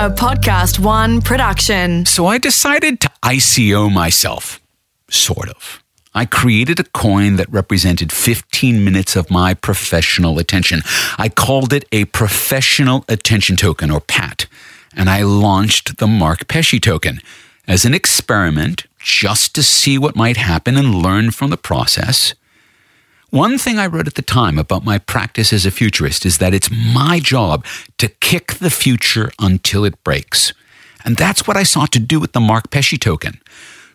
a Podcast One production. So I decided to ICO myself. Sort of. I created a coin that represented 15 minutes of my professional attention. I called it a professional attention token, or PAT, and I launched the Mark Pesce token as an experiment just to see what might happen and learn from the process. One thing I wrote at the time about my practice as a futurist is that it's my job to kick the future until it breaks. And that's what I sought to do with the Mark Pesce token.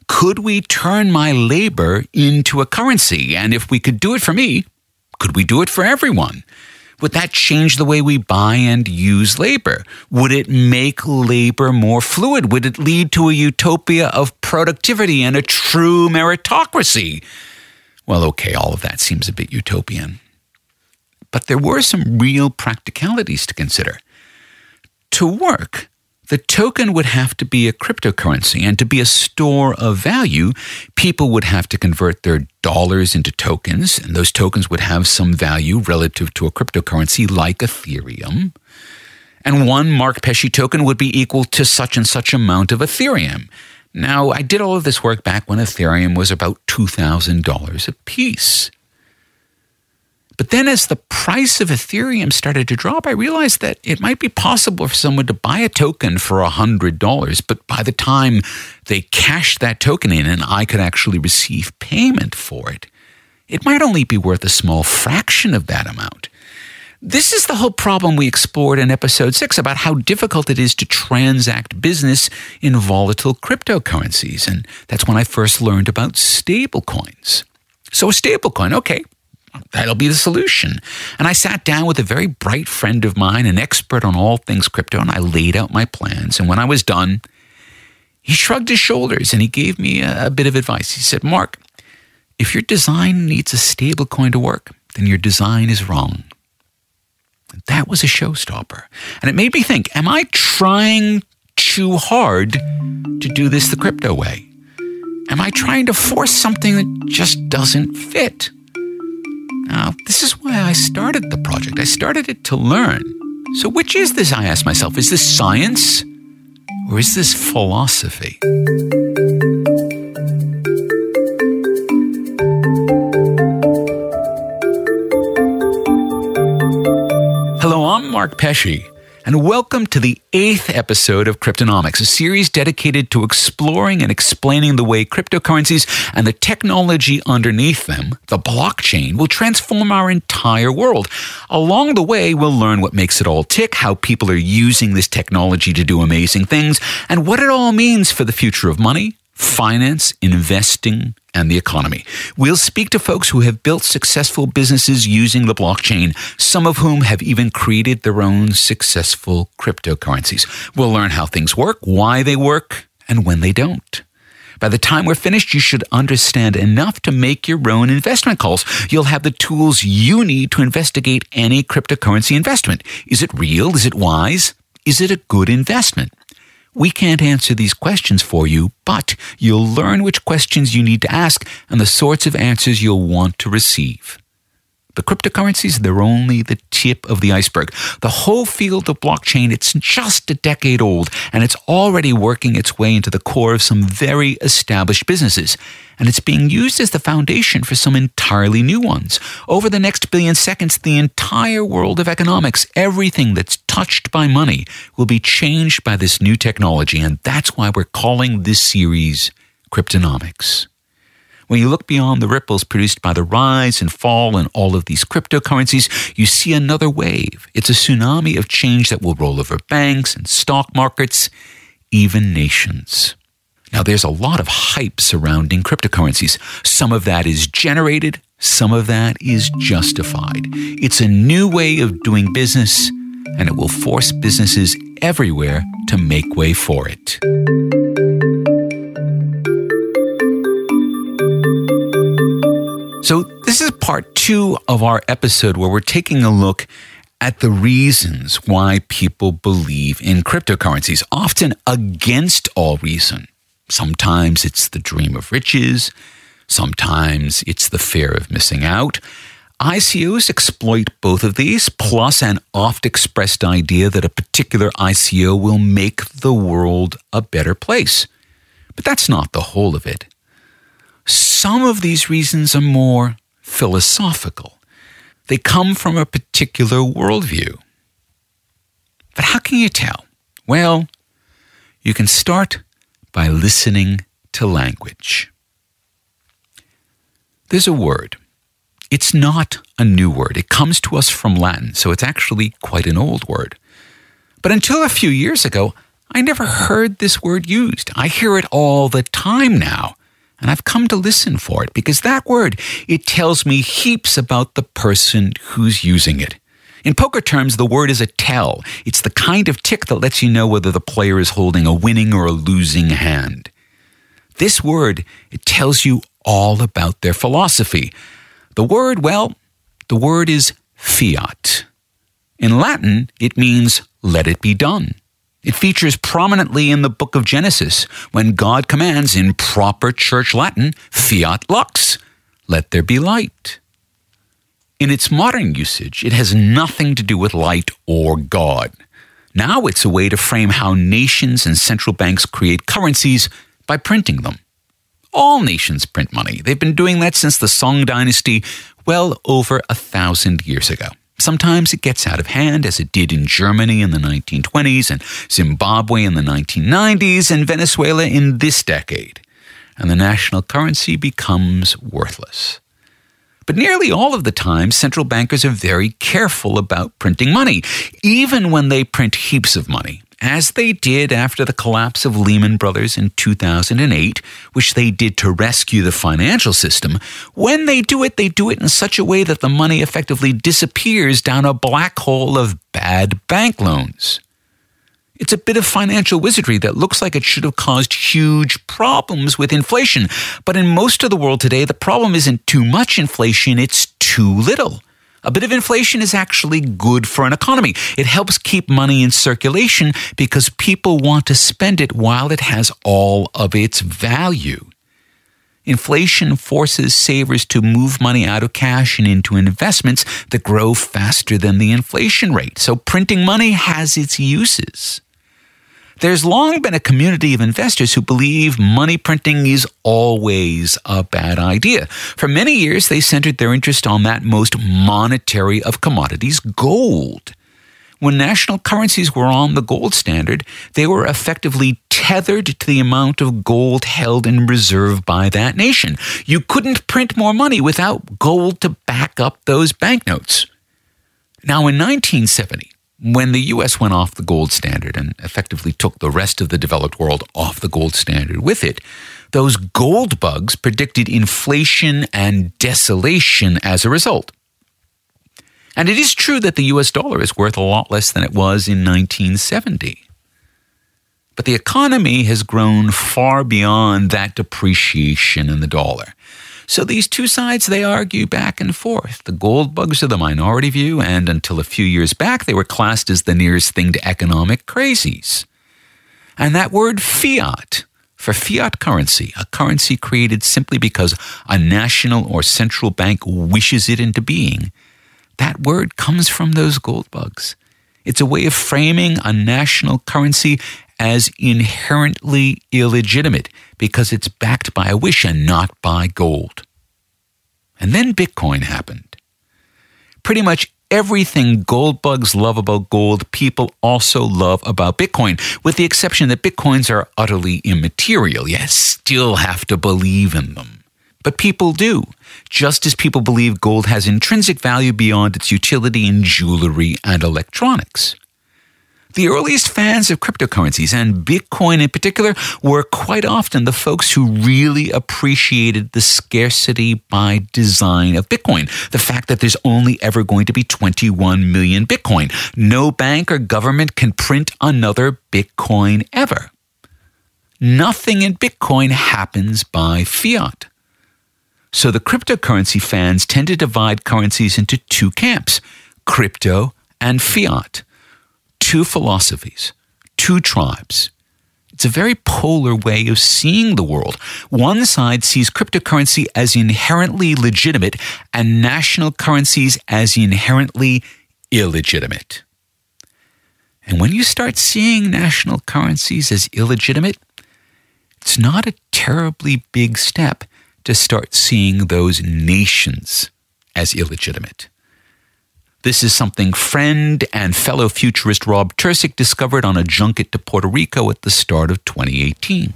Could we turn my labor into a currency? And if we could do it for me, could we do it for everyone? Would that change the way we buy and use labor? Would it make labor more fluid? Would it lead to a utopia of productivity and a true meritocracy? Well, okay, all of that seems a bit utopian. But there were some real practicalities to consider. To work, the token would have to be a cryptocurrency, and to be a store of value, people would have to convert their dollars into tokens, and those tokens would have some value relative to a cryptocurrency like Ethereum. And one Mark Pesce token would be equal to such and such amount of Ethereum. Now, I did all of this work back when Ethereum was about $2,000 a piece. But then, as the price of Ethereum started to drop, I realized that it might be possible for someone to buy a token for $100, but by the time they cashed that token in and I could actually receive payment for it, it might only be worth a small fraction of that amount. This is the whole problem we explored in episode six about how difficult it is to transact business in volatile cryptocurrencies. And that's when I first learned about stablecoins. So, a stablecoin, okay, that'll be the solution. And I sat down with a very bright friend of mine, an expert on all things crypto, and I laid out my plans. And when I was done, he shrugged his shoulders and he gave me a, a bit of advice. He said, Mark, if your design needs a stablecoin to work, then your design is wrong. That was a showstopper. And it made me think Am I trying too hard to do this the crypto way? Am I trying to force something that just doesn't fit? Now, this is why I started the project. I started it to learn. So, which is this, I ask myself? Is this science or is this philosophy? Mark Pesce, and welcome to the eighth episode of Cryptonomics, a series dedicated to exploring and explaining the way cryptocurrencies and the technology underneath them, the blockchain, will transform our entire world. Along the way, we'll learn what makes it all tick, how people are using this technology to do amazing things, and what it all means for the future of money, finance, investing, and the economy. We'll speak to folks who have built successful businesses using the blockchain, some of whom have even created their own successful cryptocurrencies. We'll learn how things work, why they work, and when they don't. By the time we're finished, you should understand enough to make your own investment calls. You'll have the tools you need to investigate any cryptocurrency investment. Is it real? Is it wise? Is it a good investment? We can't answer these questions for you, but you'll learn which questions you need to ask and the sorts of answers you'll want to receive. The cryptocurrencies, they're only the tip of the iceberg. The whole field of blockchain, it's just a decade old, and it's already working its way into the core of some very established businesses. And it's being used as the foundation for some entirely new ones. Over the next billion seconds, the entire world of economics, everything that's touched by money, will be changed by this new technology. And that's why we're calling this series Cryptonomics. When you look beyond the ripples produced by the rise and fall in all of these cryptocurrencies, you see another wave. It's a tsunami of change that will roll over banks and stock markets, even nations. Now, there's a lot of hype surrounding cryptocurrencies. Some of that is generated, some of that is justified. It's a new way of doing business, and it will force businesses everywhere to make way for it. So, this is part two of our episode where we're taking a look at the reasons why people believe in cryptocurrencies, often against all reason. Sometimes it's the dream of riches, sometimes it's the fear of missing out. ICOs exploit both of these, plus an oft expressed idea that a particular ICO will make the world a better place. But that's not the whole of it. Some of these reasons are more philosophical. They come from a particular worldview. But how can you tell? Well, you can start by listening to language. There's a word it's not a new word. It comes to us from Latin, so it's actually quite an old word. But until a few years ago, I never heard this word used. I hear it all the time now, and I've come to listen for it because that word, it tells me heaps about the person who's using it. In poker terms, the word is a tell. It's the kind of tick that lets you know whether the player is holding a winning or a losing hand. This word, it tells you all about their philosophy, the word, well, the word is fiat. In Latin, it means let it be done. It features prominently in the book of Genesis when God commands in proper church Latin, fiat lux, let there be light. In its modern usage, it has nothing to do with light or God. Now it's a way to frame how nations and central banks create currencies by printing them. All nations print money. They've been doing that since the Song dynasty, well over a thousand years ago. Sometimes it gets out of hand, as it did in Germany in the 1920s, and Zimbabwe in the 1990s, and Venezuela in this decade. And the national currency becomes worthless. But nearly all of the time, central bankers are very careful about printing money, even when they print heaps of money as they did after the collapse of Lehman Brothers in 2008, which they did to rescue the financial system, when they do it, they do it in such a way that the money effectively disappears down a black hole of bad bank loans. It's a bit of financial wizardry that looks like it should have caused huge problems with inflation. But in most of the world today, the problem isn't too much inflation, it's too little. A bit of inflation is actually good for an economy. It helps keep money in circulation because people want to spend it while it has all of its value. Inflation forces savers to move money out of cash and into investments that grow faster than the inflation rate. So printing money has its uses. There's long been a community of investors who believe money printing is always a bad idea. For many years, they centered their interest on that most monetary of commodities, gold. When national currencies were on the gold standard, they were effectively tethered to the amount of gold held in reserve by that nation. You couldn't print more money without gold to back up those banknotes. Now, in 1970, when the US went off the gold standard and effectively took the rest of the developed world off the gold standard with it, those gold bugs predicted inflation and desolation as a result. And it is true that the US dollar is worth a lot less than it was in 1970. But the economy has grown far beyond that depreciation in the dollar. So these two sides, they argue back and forth. The gold bugs are the minority view, and until a few years back, they were classed as the nearest thing to economic crazies. And that word fiat, for fiat currency, a currency created simply because a national or central bank wishes it into being, that word comes from those gold bugs. It's a way of framing a national currency as inherently illegitimate because it's backed by a wish and not by gold. And then Bitcoin happened. Pretty much everything gold bugs love about gold, people also love about Bitcoin, with the exception that Bitcoins are utterly immaterial. You still have to believe in them. But people do, just as people believe gold has intrinsic value beyond its utility in jewelry and electronics. The earliest fans of cryptocurrencies, and Bitcoin in particular, were quite often the folks who really appreciated the scarcity by design of Bitcoin. The fact that there's only ever going to be 21 million Bitcoin. No bank or government can print another Bitcoin ever. Nothing in Bitcoin happens by fiat. So the cryptocurrency fans tend to divide currencies into two camps crypto and fiat two philosophies, two tribes. It's a very polar way of seeing the world. One side sees cryptocurrency as inherently legitimate and national currencies as inherently illegitimate. And when you start seeing national currencies as illegitimate, it's not a terribly big step to start seeing those nations as illegitimate. This is something friend and fellow futurist Rob Tercek discovered on a junket to Puerto Rico at the start of 2018.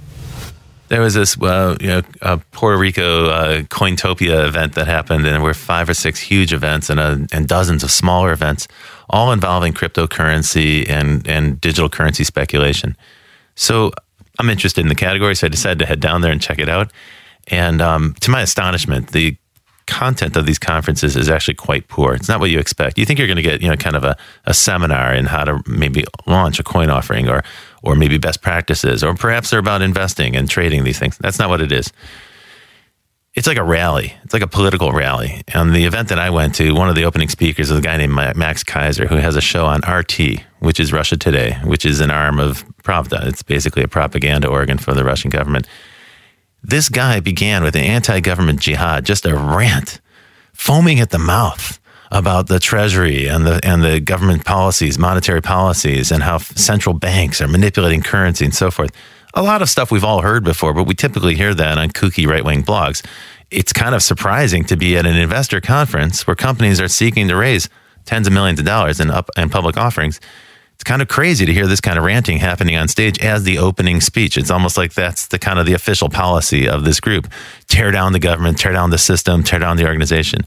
There was this uh, you know, Puerto Rico uh, Cointopia event that happened, and there were five or six huge events and, uh, and dozens of smaller events, all involving cryptocurrency and, and digital currency speculation. So I'm interested in the category, so I decided to head down there and check it out. And um, to my astonishment, the content of these conferences is actually quite poor. It's not what you expect. You think you're going to get, you know, kind of a, a seminar in how to maybe launch a coin offering or or maybe best practices, or perhaps they're about investing and trading these things. That's not what it is. It's like a rally. It's like a political rally. And the event that I went to, one of the opening speakers is a guy named Max Keiser, who has a show on RT, which is Russia Today, which is an arm of Pravda. It's basically a propaganda organ for the Russian government. This guy began with an anti government jihad, just a rant, foaming at the mouth about the treasury and the and the government policies, monetary policies, and how central banks are manipulating currency and so forth. A lot of stuff we've all heard before, but we typically hear that on kooky right wing blogs. It's kind of surprising to be at an investor conference where companies are seeking to raise tens of millions of dollars in up and public offerings it's kind of crazy to hear this kind of ranting happening on stage as the opening speech. It's almost like that's the kind of the official policy of this group. Tear down the government, tear down the system, tear down the organization.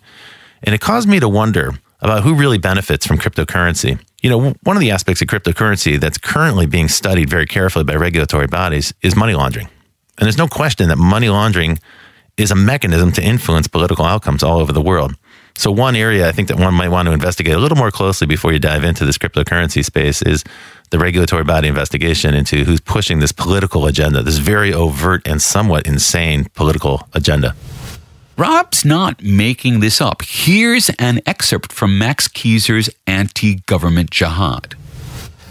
And it caused me to wonder about who really benefits from cryptocurrency. You know, one of the aspects of cryptocurrency that's currently being studied very carefully by regulatory bodies is money laundering. And there's no question that money laundering is a mechanism to influence political outcomes all over the world. So one area I think that one might want to investigate a little more closely before you dive into this cryptocurrency space is the regulatory body investigation into who's pushing this political agenda, this very overt and somewhat insane political agenda. Rob's not making this up. Here's an excerpt from Max Keiser's anti government jihad.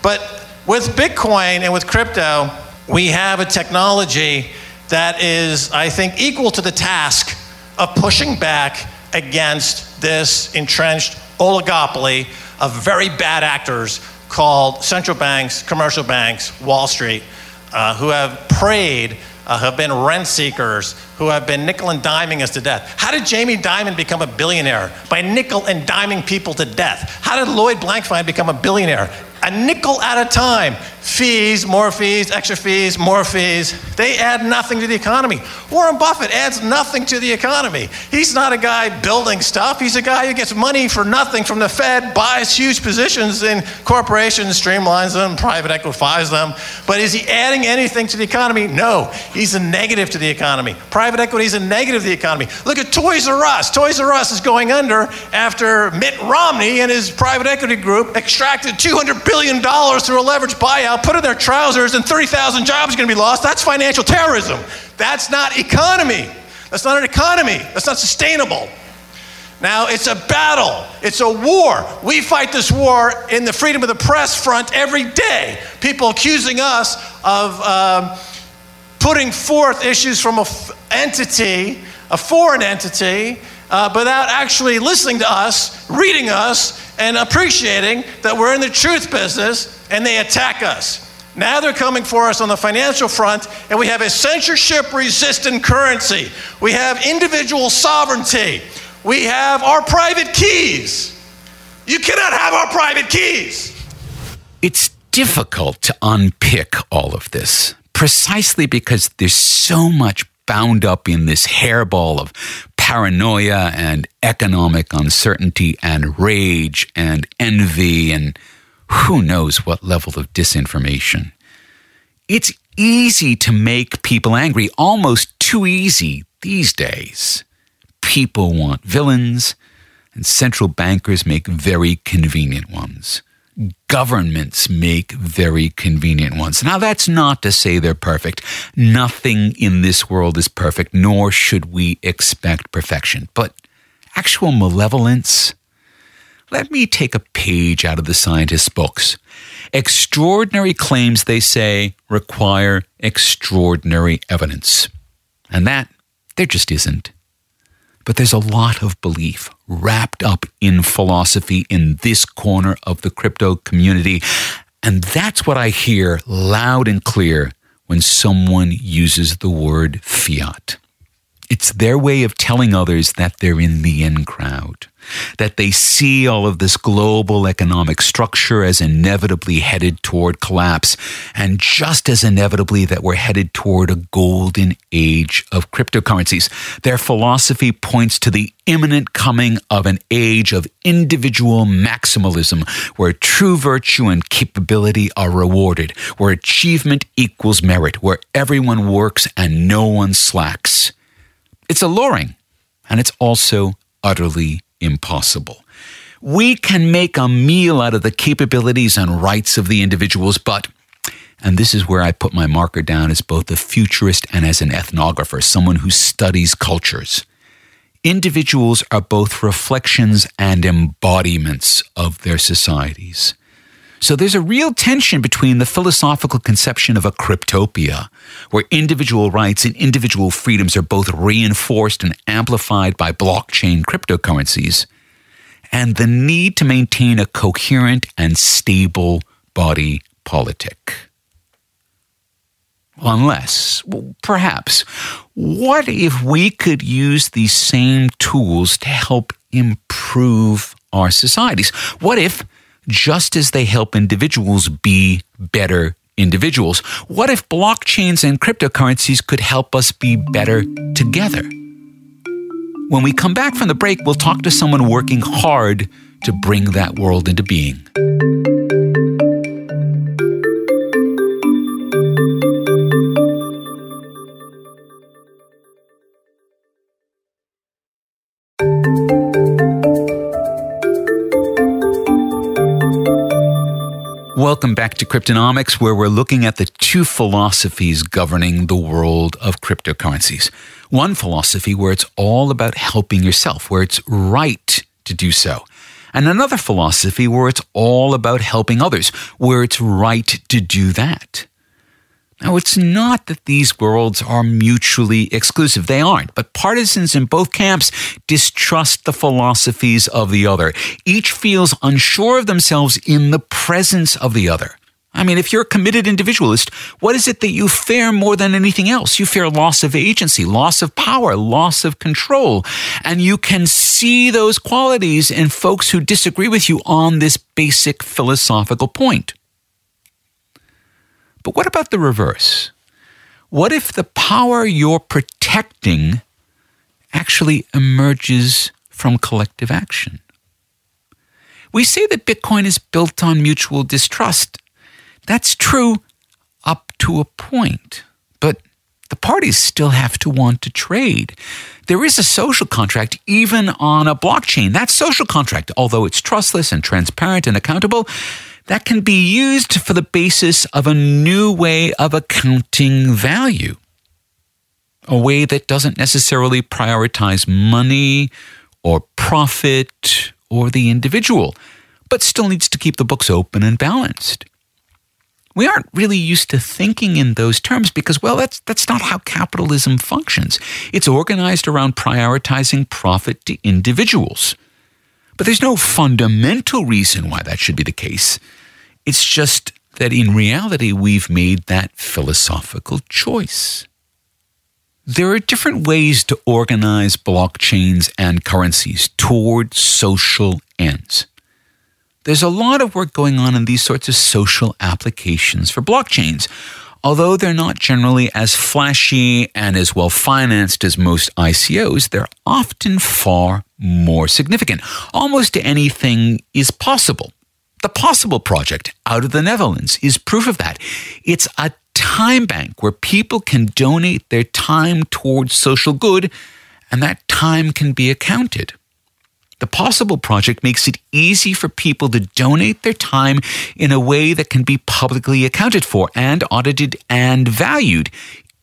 But with Bitcoin and with crypto, we have a technology that is, I think, equal to the task of pushing back against this entrenched oligopoly of very bad actors called central banks, commercial banks, Wall Street, uh, who have preyed, uh, have been rent seekers, who have been nickel and diming us to death. How did Jamie Dimon become a billionaire? By nickel and diming people to death. How did Lloyd Blankfein become a billionaire? a nickel at a time. Fees, more fees, extra fees, more fees. They add nothing to the economy. Warren Buffett adds nothing to the economy. He's not a guy building stuff. He's a guy who gets money for nothing from the Fed, buys huge positions in corporations, streamlines them, private equifies them. But is he adding anything to the economy? No. He's a negative to the economy. Private equity is a negative to the economy. Look at Toys R Us. Toys R Us is going under after Mitt Romney and his private equity group extracted 200 billion dollars through a leveraged buyout, put in their trousers, and 30,000 jobs are going to be lost. That's financial terrorism. That's not economy. That's not an economy. That's not sustainable. Now, it's a battle. It's a war. We fight this war in the freedom of the press front every day. People accusing us of um, putting forth issues from an f- entity, a foreign entity, uh, without actually listening to us, reading us, and appreciating that we're in the truth business and they attack us. Now they're coming for us on the financial front, and we have a censorship resistant currency. We have individual sovereignty. We have our private keys. You cannot have our private keys. It's difficult to unpick all of this precisely because there's so much bound up in this hairball of paranoia and economic uncertainty and rage and envy and who knows what level of disinformation. It's easy to make people angry, almost too easy these days. People want villains, and central bankers make very convenient ones governments make very convenient ones. Now, that's not to say they're perfect. Nothing in this world is perfect, nor should we expect perfection. But actual malevolence, let me take a page out of the scientists' books. Extraordinary claims, they say, require extraordinary evidence. And that, there just isn't. But there's a lot of belief wrapped up in philosophy in this corner of the crypto community. And that's what I hear loud and clear when someone uses the word fiat. It's their way of telling others that they're in the in crowd that they see all of this global economic structure as inevitably headed toward collapse, and just as inevitably that we're headed toward a golden age of cryptocurrencies. Their philosophy points to the imminent coming of an age of individual maximalism, where true virtue and capability are rewarded, where achievement equals merit, where everyone works and no one slacks. It's alluring, and it's also utterly impossible. We can make a meal out of the capabilities and rights of the individuals, but and this is where I put my marker down as both a futurist and as an ethnographer, someone who studies cultures. Individuals are both reflections and embodiments of their societies. So there's a real tension between the philosophical conception of a cryptopia, where individual rights and individual freedoms are both reinforced and amplified by blockchain cryptocurrencies, and the need to maintain a coherent and stable body politic. Unless, perhaps, what if we could use these same tools to help improve our societies? What if just as they help individuals be better individuals. What if blockchains and cryptocurrencies could help us be better together? When we come back from the break, we'll talk to someone working hard to bring that world into being. Welcome back to Cryptonomics, where we're looking at the two philosophies governing the world of cryptocurrencies. One philosophy where it's all about helping yourself, where it's right to do so. And another philosophy where it's all about helping others, where it's right to do that. Now, it's not that these worlds are mutually exclusive. They aren't. But partisans in both camps distrust the philosophies of the other. Each feels unsure of themselves in the presence of the other. I mean, if you're a committed individualist, what is it that you fear more than anything else? You fear loss of agency, loss of power, loss of control. And you can see those qualities in folks who disagree with you on this basic philosophical point. But what about the reverse? What if the power you're protecting actually emerges from collective action? We say that Bitcoin is built on mutual distrust. That's true up to a point. But the parties still have to want to trade. There is a social contract even on a blockchain. That social contract, although it's trustless and transparent and accountable, that can be used for the basis of a new way of accounting value. A way that doesn't necessarily prioritize money or profit or the individual, but still needs to keep the books open and balanced. We aren't really used to thinking in those terms because, well, that's, that's not how capitalism functions. It's organized around prioritizing profit to individuals. But there's no fundamental reason why that should be the case. It's just that in reality, we've made that philosophical choice. There are different ways to organize blockchains and currencies toward social ends. There's a lot of work going on in these sorts of social applications for blockchains. Although they're not generally as flashy and as well financed as most ICOs, they're often far more significant. Almost anything is possible. The Possible Project out of the Netherlands is proof of that. It's a time bank where people can donate their time towards social good, and that time can be accounted. The Possible Project makes it easy for people to donate their time in a way that can be publicly accounted for and audited and valued,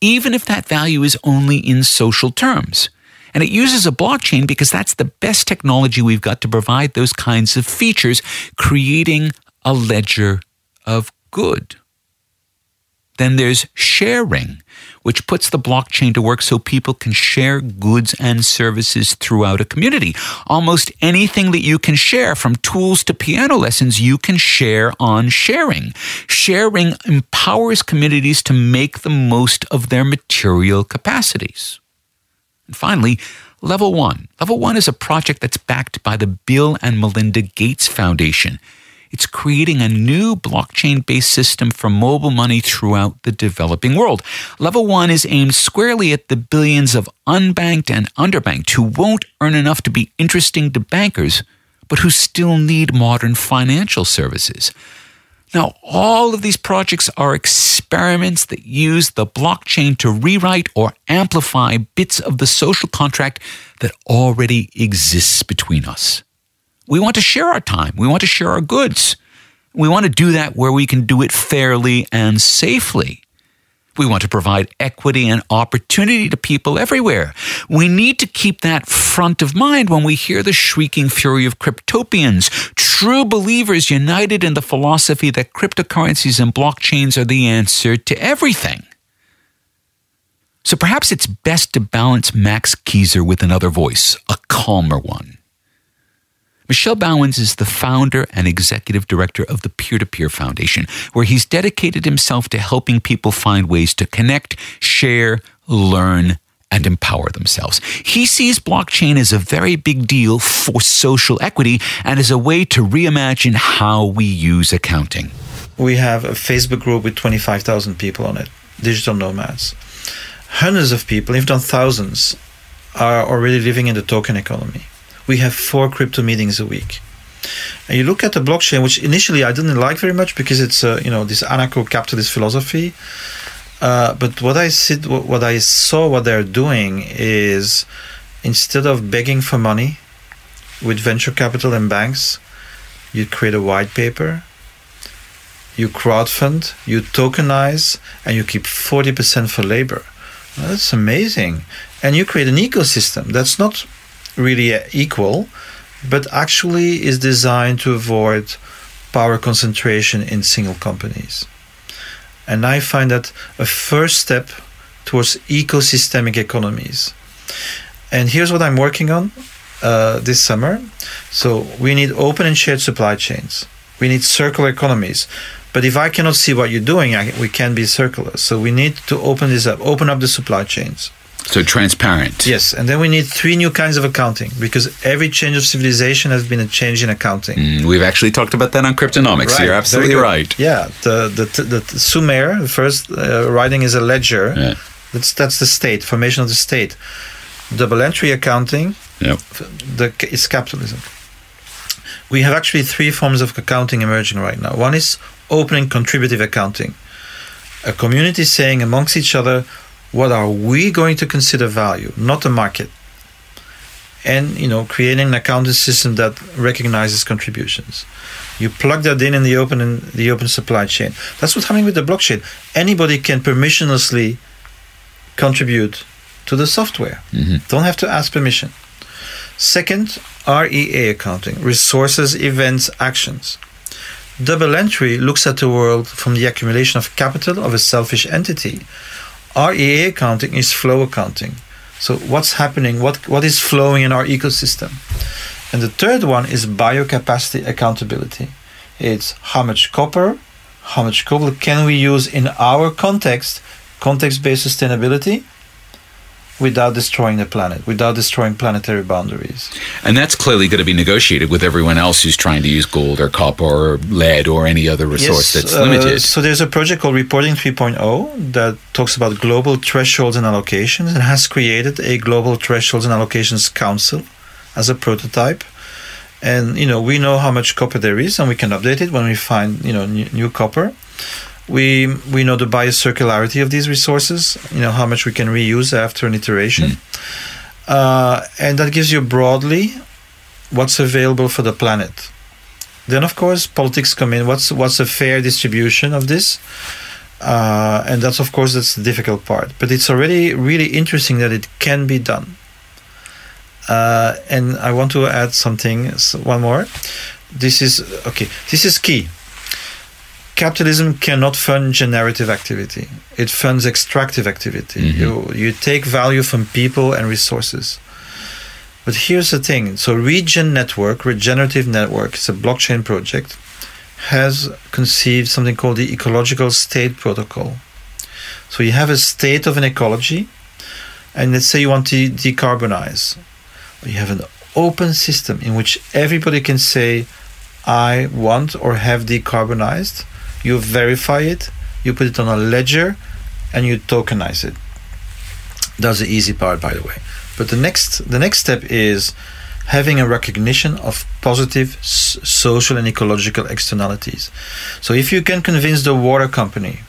even if that value is only in social terms. And it uses a blockchain because that's the best technology we've got to provide those kinds of features, creating a ledger of good. Then there's sharing, which puts the blockchain to work so people can share goods and services throughout a community. Almost anything that you can share, from tools to piano lessons, you can share on ShareRing. ShareRing empowers communities to make the most of their material capacities. And finally, Level One. Level One is a project that's backed by the Bill and Melinda Gates Foundation. It's creating a new blockchain based system for mobile money throughout the developing world. Level one is aimed squarely at the billions of unbanked and underbanked who won't earn enough to be interesting to bankers, but who still need modern financial services. Now, all of these projects are experiments that use the blockchain to rewrite or amplify bits of the social contract that already exists between us. We want to share our time. We want to share our goods. We want to do that where we can do it fairly and safely. We want to provide equity and opportunity to people everywhere. We need to keep that front of mind when we hear the shrieking fury of cryptopians, true believers united in the philosophy that cryptocurrencies and blockchains are the answer to everything. So perhaps it's best to balance Max Keiser with another voice, a calmer one. Michel Bauwens is the founder and executive director of the Peer to Peer Foundation, where he's dedicated himself to helping people find ways to connect, share, learn, and empower themselves. He sees blockchain as a very big deal for social equity and as a way to reimagine how we use accounting. We have a Facebook group with 25,000 people on it, digital nomads. Hundreds of people, if not thousands, are already living in the token economy we have four crypto meetings a week. And you look at the blockchain, which initially I didn't like very much because it's uh, you know this anarcho-capitalist philosophy. Uh, but what I see, what I saw, what they're doing is instead of begging for money with venture capital and banks, you create a white paper, you crowdfund, you tokenize, and you keep forty percent for labor. That's amazing, and you create an ecosystem that's not really equal, but actually is designed to avoid power concentration in single companies. And I find that a first step towards ecosystemic economies. And here's what I'm working on uh, this summer. So we need open and shared supply chains. We need circular economies. But if I cannot see what you're doing, I, we can be circular. So we need to open this up, open up the supply chains. So transparent. Yes, and then we need three new kinds of accounting because every change of civilization has been a change in accounting. Mm, we've actually talked about that on cryptonomics. Right, you're absolutely right. Yeah, the the, the, the Sumer, the first uh, writing is a ledger. Yeah. That's that's the state formation of the state. Double entry accounting. Yep. The is capitalism. We have actually three forms of accounting emerging right now. One is open and contributive accounting. A community saying amongst each other, what are we going to consider value, not the market? And you know, creating an accounting system that recognizes contributions. You plug that in in the open in the open supply chain. That's what's happening with the blockchain. Anybody can permissionlessly contribute to the software. Mm-hmm. Don't have to ask permission. Second, REA accounting, resources, events, actions. Double entry looks at the world from the accumulation of capital of a selfish entity REA accounting is flow accounting. So what's happening? What what is flowing in our ecosystem? And the third one is biocapacity accountability. It's how much copper, how much cobalt can we use in our context, context-based sustainability, without destroying the planet, without destroying planetary boundaries. And that's clearly going to be negotiated with everyone else who's trying to use gold or copper or lead or any other resource yes, that's limited. Uh, so there's a project called Reporting 3.0 that talks about global thresholds and allocations and has created a global thresholds and allocations council as a prototype. And you know we know how much copper there is, and we can update it when we find you know new, new copper we we know the biocircularity of these resources you know how much we can reuse after an iteration mm. uh, and that gives you broadly what's available for the planet then of course politics come in what's what's a fair distribution of this uh, and that's of course that's the difficult part but it's already really interesting that it can be done Uh, and I want to add something, so one more. This is okay. This is key. Capitalism cannot fund generative activity. It funds extractive activity. Mm-hmm. You you take value from people and resources. But here's the thing. So Regen Network, Regenerative Network, it's a blockchain project, has conceived something called the ecological state protocol. So you have a state of an ecology, and let's say you want to decarbonize. You have an open system in which everybody can say, I want or have decarbonized. You verify it, you put it on a ledger, and you tokenize it. That's the easy part, by the way. But the next, the next step is having a recognition of positive s- social and ecological externalities. So if you can convince the water company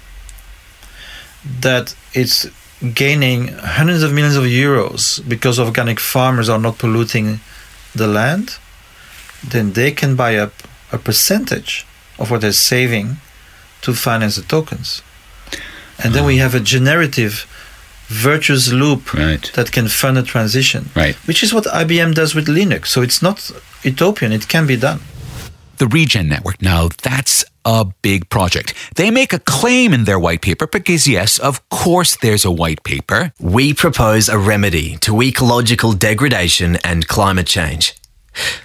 that it's gaining hundreds of millions of euros because organic farmers are not polluting the land, then they can buy up a percentage of what they're saving to finance the tokens. And then we ah. have a generative virtuous loop Right. that can fund a transition. Right. Which is what IBM does with Linux. So it's not utopian, it can be done. The Regen Network. Now, that's a big project. They make a claim in their white paper because, yes, of course, there's a white paper. We propose a remedy to ecological degradation and climate change.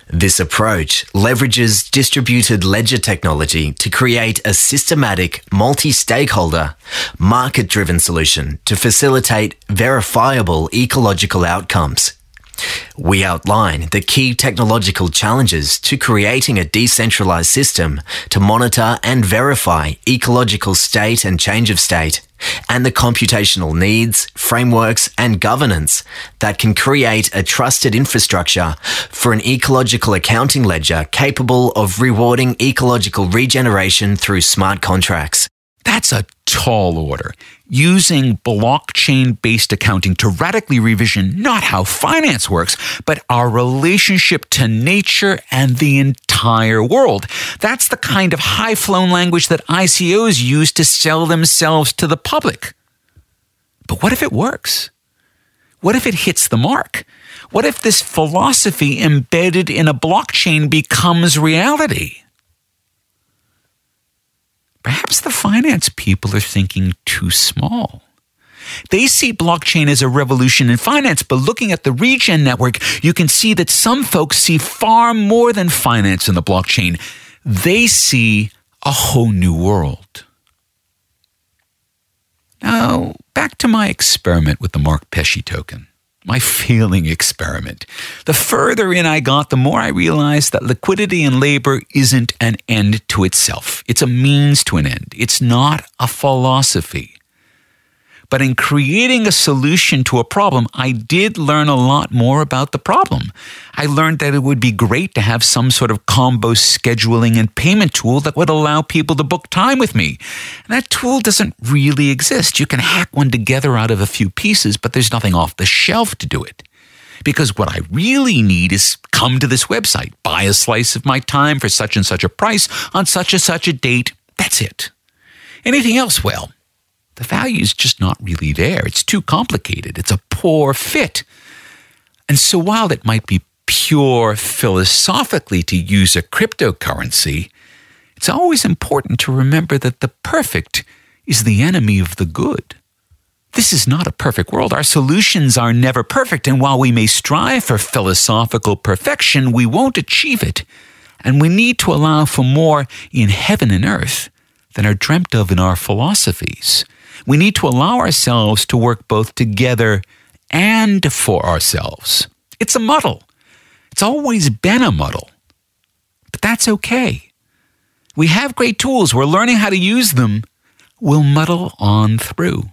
This approach leverages distributed ledger technology to create a systematic, multi stakeholder, market driven solution to facilitate verifiable ecological outcomes. We outline the key technological challenges to creating a decentralized system to monitor and verify ecological state and change of state, and the computational needs, frameworks, and governance that can create a trusted infrastructure for an ecological accounting ledger capable of rewarding ecological regeneration through smart contracts. That's a tall order. Using blockchain based accounting to radically revision not how finance works, but our relationship to nature and the entire world. That's the kind of high flown language that ICOs use to sell themselves to the public. But what if it works? What if it hits the mark? What if this philosophy embedded in a blockchain becomes reality? Perhaps the finance people are thinking too small. They see blockchain as a revolution in finance, but looking at the Regen network, you can see that some folks see far more than finance in the blockchain. They see a whole new world. Now, back to my experiment with the Mark Pesce token. My feeling experiment. The further in I got, the more I realized that liquidity and labor isn't an end to itself. It's a means to an end. It's not a philosophy. But in creating a solution to a problem, I did learn a lot more about the problem. I learned that it would be great to have some sort of combo scheduling and payment tool that would allow people to book time with me. And that tool doesn't really exist. You can hack one together out of a few pieces, but there's nothing off the shelf to do it. Because what I really need is come to this website, buy a slice of my time for such and such a price on such and such a date. That's it. Anything else, well, the value is just not really there. It's too complicated. It's a poor fit. And so while it might be pure philosophically to use a cryptocurrency, it's always important to remember that the perfect is the enemy of the good. This is not a perfect world. Our solutions are never perfect. And while we may strive for philosophical perfection, we won't achieve it. And we need to allow for more in heaven and earth than are dreamt of in our philosophies. We need to allow ourselves to work both together and for ourselves. It's a muddle. It's always been a muddle. But that's okay. We have great tools. We're learning how to use them. We'll muddle on through.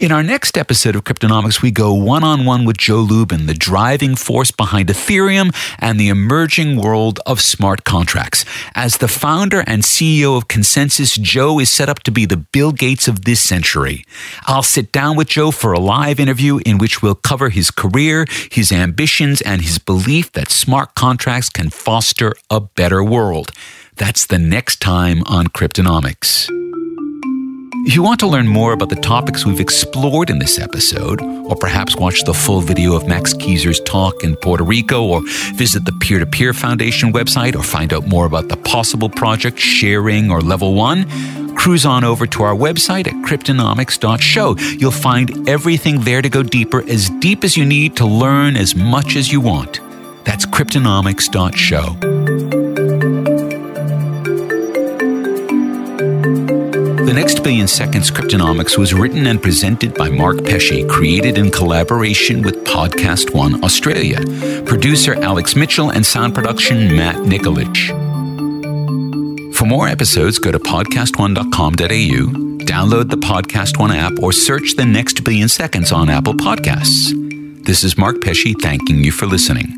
In our next episode of Cryptonomics, we go one on one with Joe Lubin, the driving force behind Ethereum and the emerging world of smart contracts. As the founder and CEO of ConsenSys, Joe is set up to be the Bill Gates of this century. I'll sit down with Joe for a live interview in which we'll cover his career, his ambitions, and his belief that smart contracts can foster a better world. That's the next time on Cryptonomics. If you want to learn more about the topics we've explored in this episode, or perhaps watch the full video of Max Keiser's talk in Puerto Rico, or visit the Peer to Peer Foundation website, or find out more about the possible project ShareRing or Level 1, cruise on over to our website at cryptonomics.show. You'll find everything there to go deeper, as deep as you need to learn as much as you want. That's cryptonomics.show. The Next Billion Seconds Cryptonomics was written and presented by Mark Pesce, created in collaboration with Podcast One Australia. Producer Alex Mitchell and sound production Matt Nikolic. For more episodes, go to podcastone.com.au, download the Podcast One app, or search The Next Billion Seconds on Apple Podcasts. This is Mark Pesce thanking you for listening.